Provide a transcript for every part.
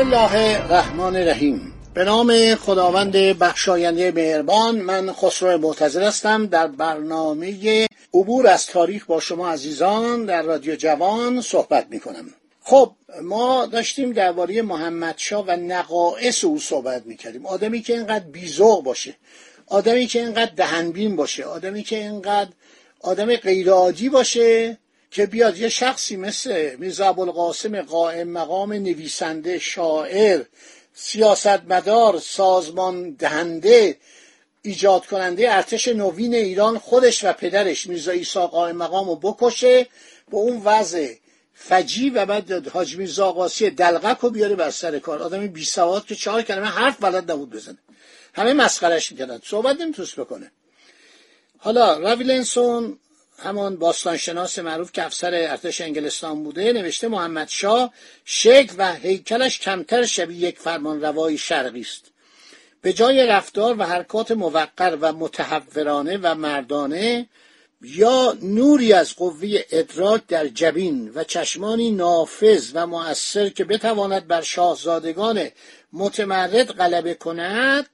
الله الرحمن الرحیم به نام خداوند بخشاینده مهربان من خسرو معتظر هستم در برنامه عبور از تاریخ با شما عزیزان در رادیو جوان صحبت می کنم خب ما داشتیم درباره محمد شا و نقائص او صحبت می کردیم آدمی که اینقدر بیزوق باشه آدمی که اینقدر دهنبین باشه آدمی که اینقدر آدم غیرعادی باشه که بیاد یه شخصی مثل میرزا ابوالقاسم قائم مقام نویسنده شاعر سیاستمدار سازمان دهنده ایجاد کننده ارتش نوین ایران خودش و پدرش میرزا عیسی قائم مقام رو بکشه با اون وضع فجی و بعد حاج میرزا آقاسی دلغک رو بیاره بر سر کار. آدمی بی سواد که چهار کلمه حرف بلد نبود بزنه. همه مسخرش می‌کردن. صحبت نمی‌تونست بکنه. حالا راویلنسون همان باستانشناس معروف که افسر ارتش انگلستان بوده نوشته محمد شاه شکل و هیکلش کمتر شبیه یک فرمان روای شرقی است. به جای رفتار و حرکات موقر و متحورانه و مردانه یا نوری از قوه ادراک در جبین و چشمانی نافذ و مؤثر که بتواند بر شاهزادگان متمرد غلبه کند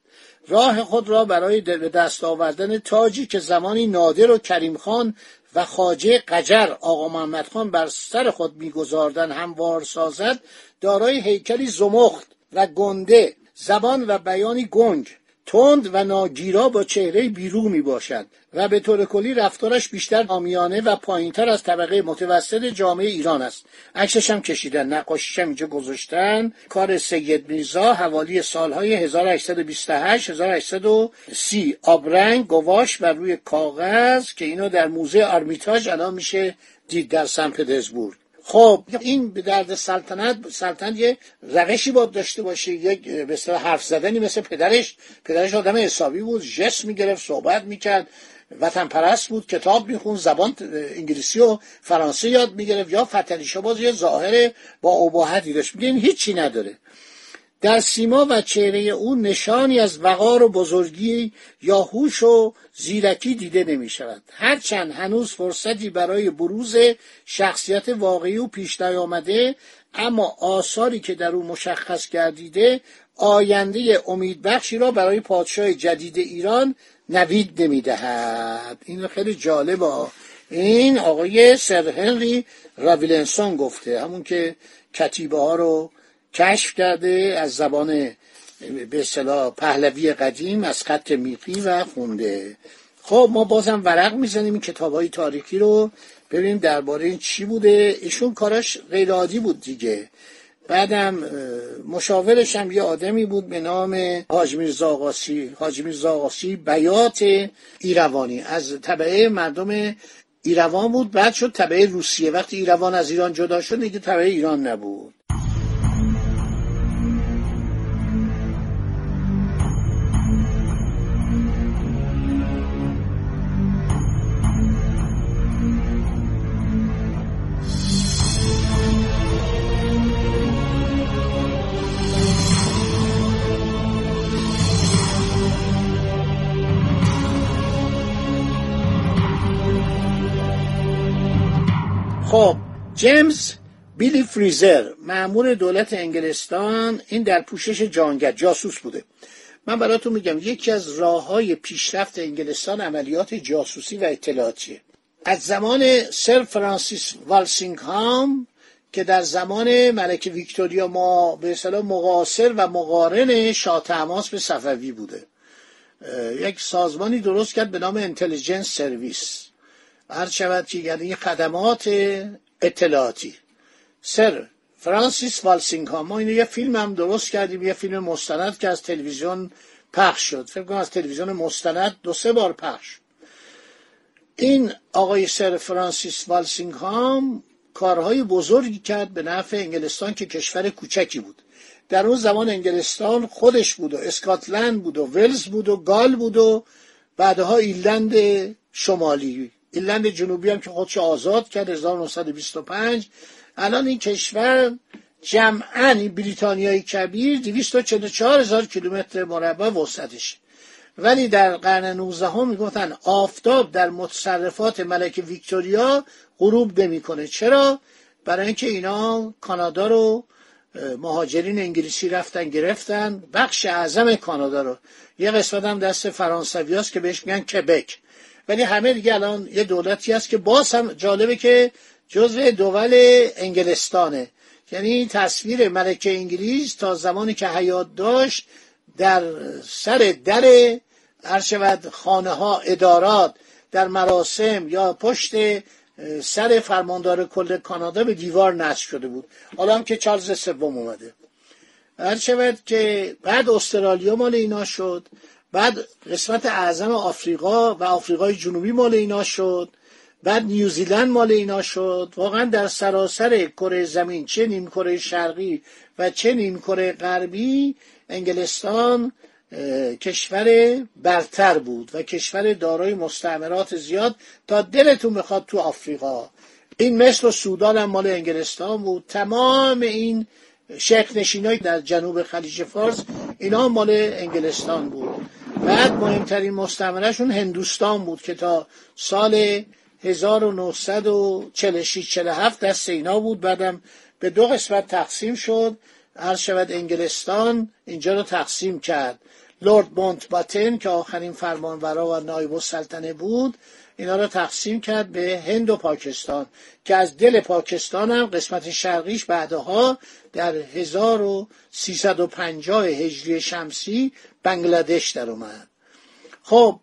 راه خود را برای به دست آوردن تاجی که زمانی نادر و کریم خان و خاجه قجر آقا محمد خان بر سر خود میگذاردن هموار سازد دارای هیکلی زمخت و گنده زبان و بیانی گنگ تند و ناگیرا با چهره بیرو می باشد و به طور کلی رفتارش بیشتر آمیانه و پایینتر از طبقه متوسط جامعه ایران است. عکسش هم کشیدن نقاشیش هم اینجا گذاشتن. کار سید میرزا حوالی سالهای 1828 1830 آبرنگ گواش بر روی کاغذ که اینو در موزه آرمیتاژ الان میشه دید در سن پترزبورگ. خب این به درد سلطنت سلطنت یه روشی باید داشته باشه یک به حرف زدنی مثل پدرش. پدرش آدم حسابی بود جس می‌گرفت صحبت می‌کرد وطن پرست بود کتاب میخون زبان انگلیسی و فرانسه یاد می‌گرفت. یا فتلیشا باز یه ظاهر با اباحتی داشت. میگه هیچی نداره. در سیما و چهره او نشانی از وقار و بزرگی یا هوش و زیرکی دیده نمی شود هرچند هنوز فرصتی برای بروز شخصیت واقعی او پیش نیامده اما آثاری که در او مشخص گردیده آینده امیدبخشی را برای پادشاه جدید ایران نوید نمی‌دهد. این خیلی جالبه. این آقای سر هنری راویلنسون گفته همون که کتیبه ها رو کشف کرده از زبان به اصطلاح پهلوی قدیم از خط میقی و خونده. خب ما بازم ورق می‌زنیم این کتاب های تاریخی رو. ببینیم درباره این چی بوده. ایشون کاراش غیر عادی بود دیگه. بعدم مشاورش هم یه آدمی بود به نام حاج میرزا آقاسی حاج میرزا آقاسی بیات ایروانی. از طبعه مردم ایروان بود. بعد شد طبعه روسیه. وقتی ایروان از ایران جدا شد دیگه طبعه ایران نبود. خب جیمز بیلی فریزر معمور دولت انگلستان این در پوشش جانگه جاسوس بوده. من براتون میگم یکی از راه های پیشرفت انگلستان عملیات جاسوسی و اطلاعاتیه. از زمان سر فرانسیس والسینگهام که در زمان ملکه ویکتوریا ما به اصطلاح مقاصر و مقارن شاه تماس به صفوی بوده. یک سازمانی درست کرد به نام انتلیجنس سرویس هر شود که یعنی خدمات اطلاعاتی. سر فرانسیس والسینگهام ما اینو یه فیلم هم درست کردیم یه فیلم مستند که از تلویزیون پخش شد. فکر کنم از تلویزیون مستند دو سه بار پخش. این آقای سر فرانسیس والسینگهام کارهای بزرگی کرد به نفع انگلستان که کشور کوچکی بود. در اون زمان انگلستان خودش بود و اسکاتلند بود و ولز بود و گال بود و بعدها ایلند شمالی ایلند جنوبی هم که خودش آزاد کرد 1925 الان این کشور جمعا این بریتانیای کبیر 244 هزار کیلومتر مربع وسعتش ولی در قرن 19 هم می‌گفتن آفتاب در متصرفات ملک ویکتوریا غروب نمی‌کنه. چرا؟ برای اینکه اینا کانادا رو مهاجرین انگلیسی رفتن گرفتن. بخش اعظم کانادا رو. یه قسمت هم دست فرانسوی که بهش میگن کبک. ولی همه دیگه الان یه دولتی هست که باز هم جالبه که جزء دول انگلستانه. یعنی تصویر ملکه انگلیس تا زمانی که حیات داشت در سر در شود خانه ها ادارات در مراسم یا پشت سر فرماندار کل کانادا به دیوار نصب شده بود. حالا هم که چارلز سوم اومده. هر شود که بعد استرالیا مال اینا شد. بعد قسمت اعظم آفریقا و آفریقای جنوبی مال اینا شد. بعد نیوزیلند مال اینا شد. واقعا در سراسر کره زمین چه نیم کره شرقی و چه نیم کره غربی انگلستان کشور برتر بود و کشور دارای مستعمرات زیاد تا دلتون بخواد تو آفریقا. این مصر و سودان هم مال انگلستان بود. تمام این شیخ نشینای در جنوب خلیج فارس اینا مال انگلستان بود. بعد مهمترین مستعمرهشون هندوستان بود که تا سال 1946 47 دست اینا بود. بعدم به دو قسمت تقسیم شد. هر شود انگلستان اینجا رو تقسیم کرد. لورد مونت باتن که آخرین فرمانورا و نایب السلطنه بود اینا رو تقسیم کرد به هند و پاکستان که از دل پاکستان هم قسمت شرقیش بعدها در 1350 هجری شمسی بنگلادش در اومد. خب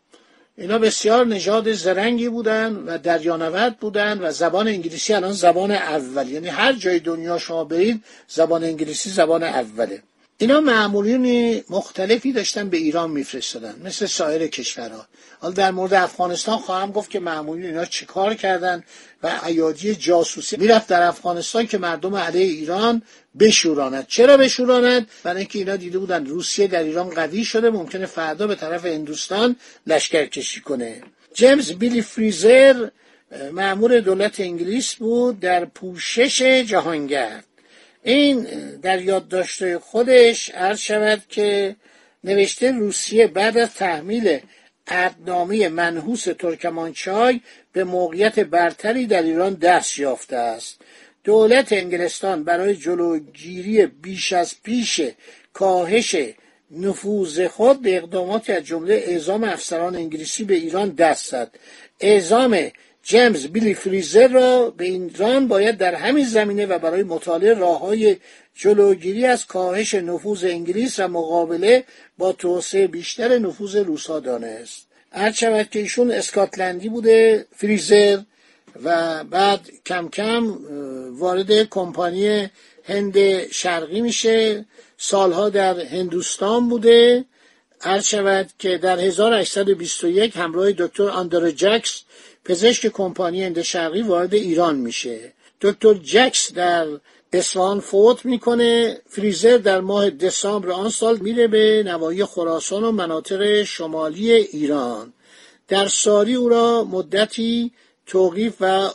اینا بسیار نژاد زرنگی بودن و دریانورد بودن و زبان انگلیسی الان زبان اول. یعنی هر جای دنیا شما برید زبان انگلیسی زبان اوله. اینا معمولین مختلفی داشتن به ایران میفرستادن مثل سایر کشورها. حالا در مورد افغانستان خواهم گفت که معمولین اینا چیکار کردن و ایادی جاسوسی. می‌رفت در افغانستان که مردم علیه ایران بشوراند چرا بشوراند برای اینکه اینا دیده بودن روسیه در ایران قوی شده ممکنه فردا به طرف هندوستان لشکر کشی کنه. جیمز بیلی فریزر معمور دولت انگلیس بود در پوشش جهانگرد. این در یادداشت خودش عرض شود که نوشته روسیه بعد از تحمیل عهدنامه منحوس ترکمانچای به موقعیت برتری در ایران دست یافته است. دولت انگلستان برای جلوگیری بیش از پیش کاهش نفوذ خود به اقداماتی از جمله اعزام افسران انگلیسی به ایران دست زد. اعزام جیمز بیلی فریزر را به ایران باید در همین زمینه و برای مطالعه راه های جلوگیری از کاهش نفوذ انگلیس و مقابله با توسعه بیشتر نفوذ روسا دانست. هر شود که ایشون اسکاتلندی بوده فریزر و بعد کم کم وارد کمپانی هند شرقی میشه. سالها در هندوستان بوده. هر شود که در 1821 همراه دکتر آندر جکس پزشک کمپانی هند شرقی وارد ایران میشه. دکتر جکس در اصفهان فوت می‌کنه. فریزر در ماه دسامبر آن سال میره به نواحی خراسان و مناطق شمالی ایران. در ساری او را مدتی توقیف و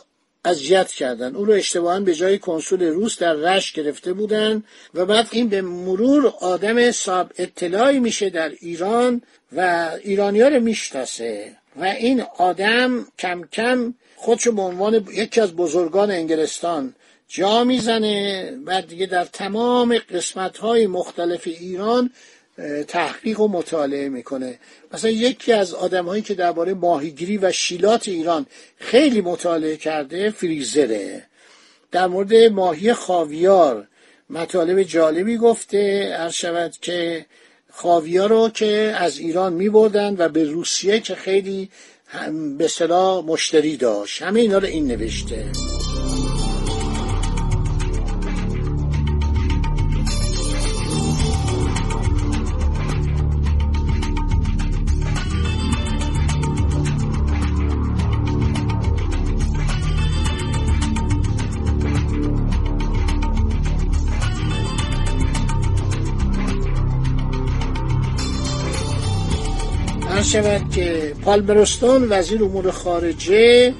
اذیت کردن. او رو اشتباها به جای کنسول روس در رش گرفته بودن و بعد این به مرور آدم صاحب اطلاعی میشه در ایران و ایرانیا رو می‌شناسه. و این آدم کم کم خودشو به عنوان یکی از بزرگان انگلستان جا می‌زنه و دیگه در تمام قسمت های مختلف ایران تحقیق و مطالعه می‌کنه. مثلا یکی از آدم هایی که درباره ماهیگیری و شیلات ایران خیلی مطالعه کرده فریزره. در مورد ماهی خاویار مطالب جالبی گفته هر شود که خاویار رو که از ایران می بردن و به روسیه که خیلی به صلاح مشتری داشت. همه اینا رو این نوشته. شود که پالمرستون وزیر امور خارجه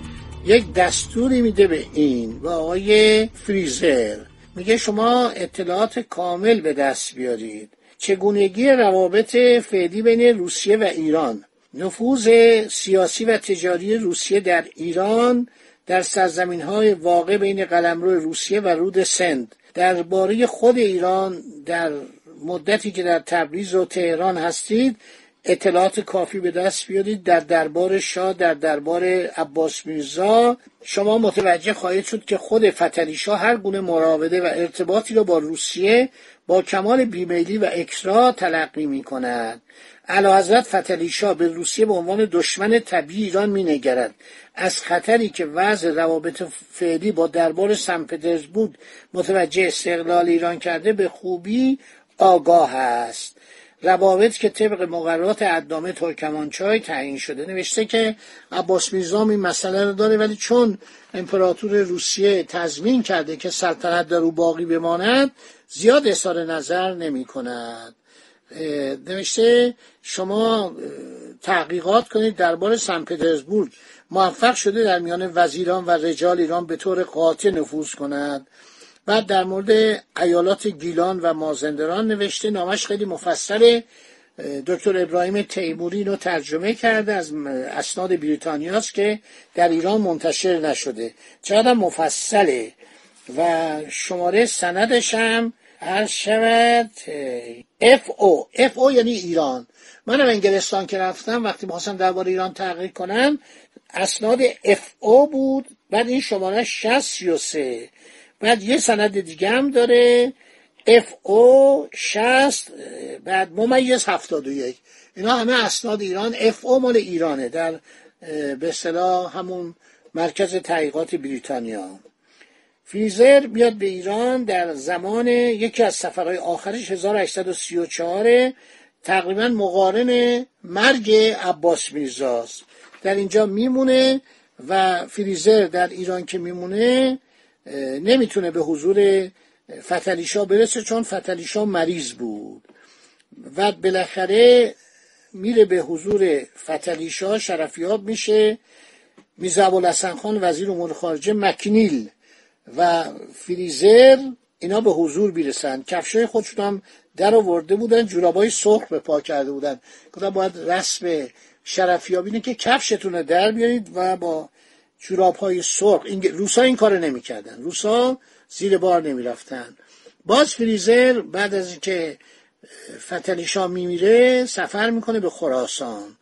یک دستوری میده به این و آقای فریزر. میگه شما اطلاعات کامل به دست بیارید. چگونگی روابط فعلی بین روسیه و ایران نفوذ سیاسی و تجاری روسیه در ایران در سرزمین های واقع بین قلمرو روسیه و رود سند درباره خود ایران در مدتی که در تبریز و تهران هستید اطلاعات کافی به دست بیارید در دربار شاه در دربار عباس میرزا. شما متوجه خواهید شد که خود فتلی شاه هر گونه مراوده و ارتباطی را با روسیه با کمال بیمیلی و اکرا تلقی می کند علا حضرت فتلی شاه به روسیه به عنوان دشمن طبیعی ایران می نگرد از خطری که وضع روابط فعلی با دربار سن پترزبورگ متوجه استقلال ایران کرده به خوبی آگاه است. روابط که طبق مقررات ادامه ترکمانچای تعیین شده نوشته که عباس میرزا این مسئله رو داره ولی چون امپراتور روسیه تضمین کرده که سلطنت در او باقی بماند زیاد اظهار نظر نمی کند نوشته شما تحقیقات کنید درباره سن پترزبورگ. موفق شده در میان وزیران و رجال ایران به طور قاطع نفوذ کند. بعد در مورد ایالات گیلان و مازندران نوشته نامش خیلی مفصل دکتر ابراهیم تیموری رو ترجمه کرده از اسناد بریتانیاست که در ایران منتشر نشده. چقدر مفصله. و شماره سندش هم هر شود FO FO یعنی ایران. منم انگلستان که رفتم وقتی می‌خواستم درباره ایران تحقیق کنم اسناد FO بود. بعد این شماره 63 بعد یه سند دیگه هم داره. اف او 60 بعد ممیز 71 اینا همه اسناد ایران. اف او مال ایرانه. در به اصطلاح همون مرکز تحقیقات بریتانیا. فریزر بیاد به ایران در زمان یکی از سفرهای آخرش 1834 تقریبا مقارن مرگ عباس میرزاست. در اینجا میمونه و فریزر در ایران که میمونه نمی‌تونه به حضور فتلیشا برسه چون فتلیشا مریض بود. و بالاخره میره به حضور فتلیشا شرفیاب میشه. میزا ابوالحسن خان وزیر امور خارجه مکنیل و فریزر اینا به حضور بیرسن کفشای خودشون هم در آورده بودن جورابای سرخ به پا کرده بودن. گفتن باید رسم شرفیابی که کفشتون در بیارید و با جوراب های سرخ. این روسا این کار نمی‌کردن. روسا زیر بار نمی‌رفتن. باز فریزر بعد از اینکه فتلیشا میمیره سفر می‌کنه به خراسان.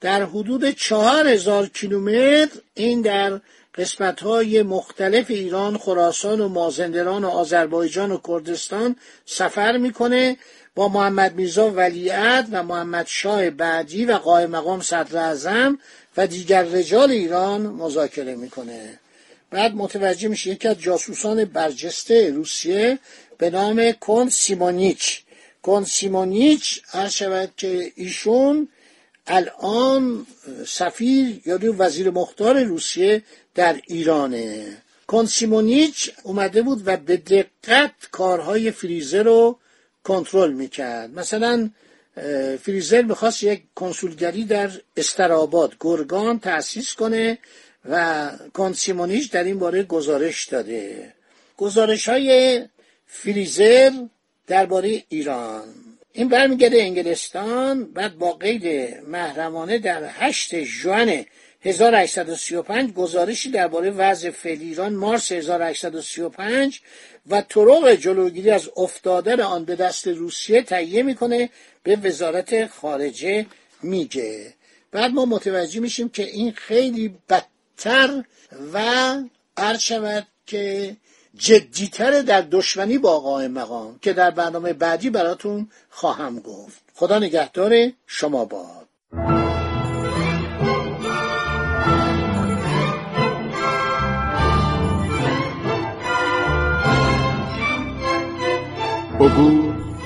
در حدود چهار هزار کیلومتر این در قسمت های مختلف ایران خراسان و مازندران و آذربایجان و کردستان سفر می‌کنه با محمد میرزا ولیعت و محمد شاه بعدی و قائم مقام صدر اعظم. و دیگر رجال ایران مذاکره می‌کنه. بعد متوجه میشه یکی از جاسوسان برجسته روسیه به نام کن سیمونیچ. کن سیمونیچ هر شود که ایشون الان سفیر یا وزیر مختار روسیه در ایرانه. کنسیمونیچ اومده بود و به دقت کارهای فریزر رو کنترل می‌کرد. مثلا فریزر می‌خواست یک کنسولگری در استراباد گرگان تأسیس کنه و کنسیمونیچ در این باره گزارش داده. گزارش های فریزر درباره ایران. این برمیگرده انگلستان بعد با قید محرمانه در هشت جوان 1835 گزارشی درباره وضع فعلی ایران مارس 1835 و طرق جلوگیری از افتادن آن به دست روسیه تهیه می‌کنه به وزارت خارجه میگه. بعد ما متوجه میشیم که این خیلی بدتر و عرض شود که جدیتر در دشمنی با آقای مقام که در برنامه بعدی براتون خواهم گفت. خدا نگهدار شما باد.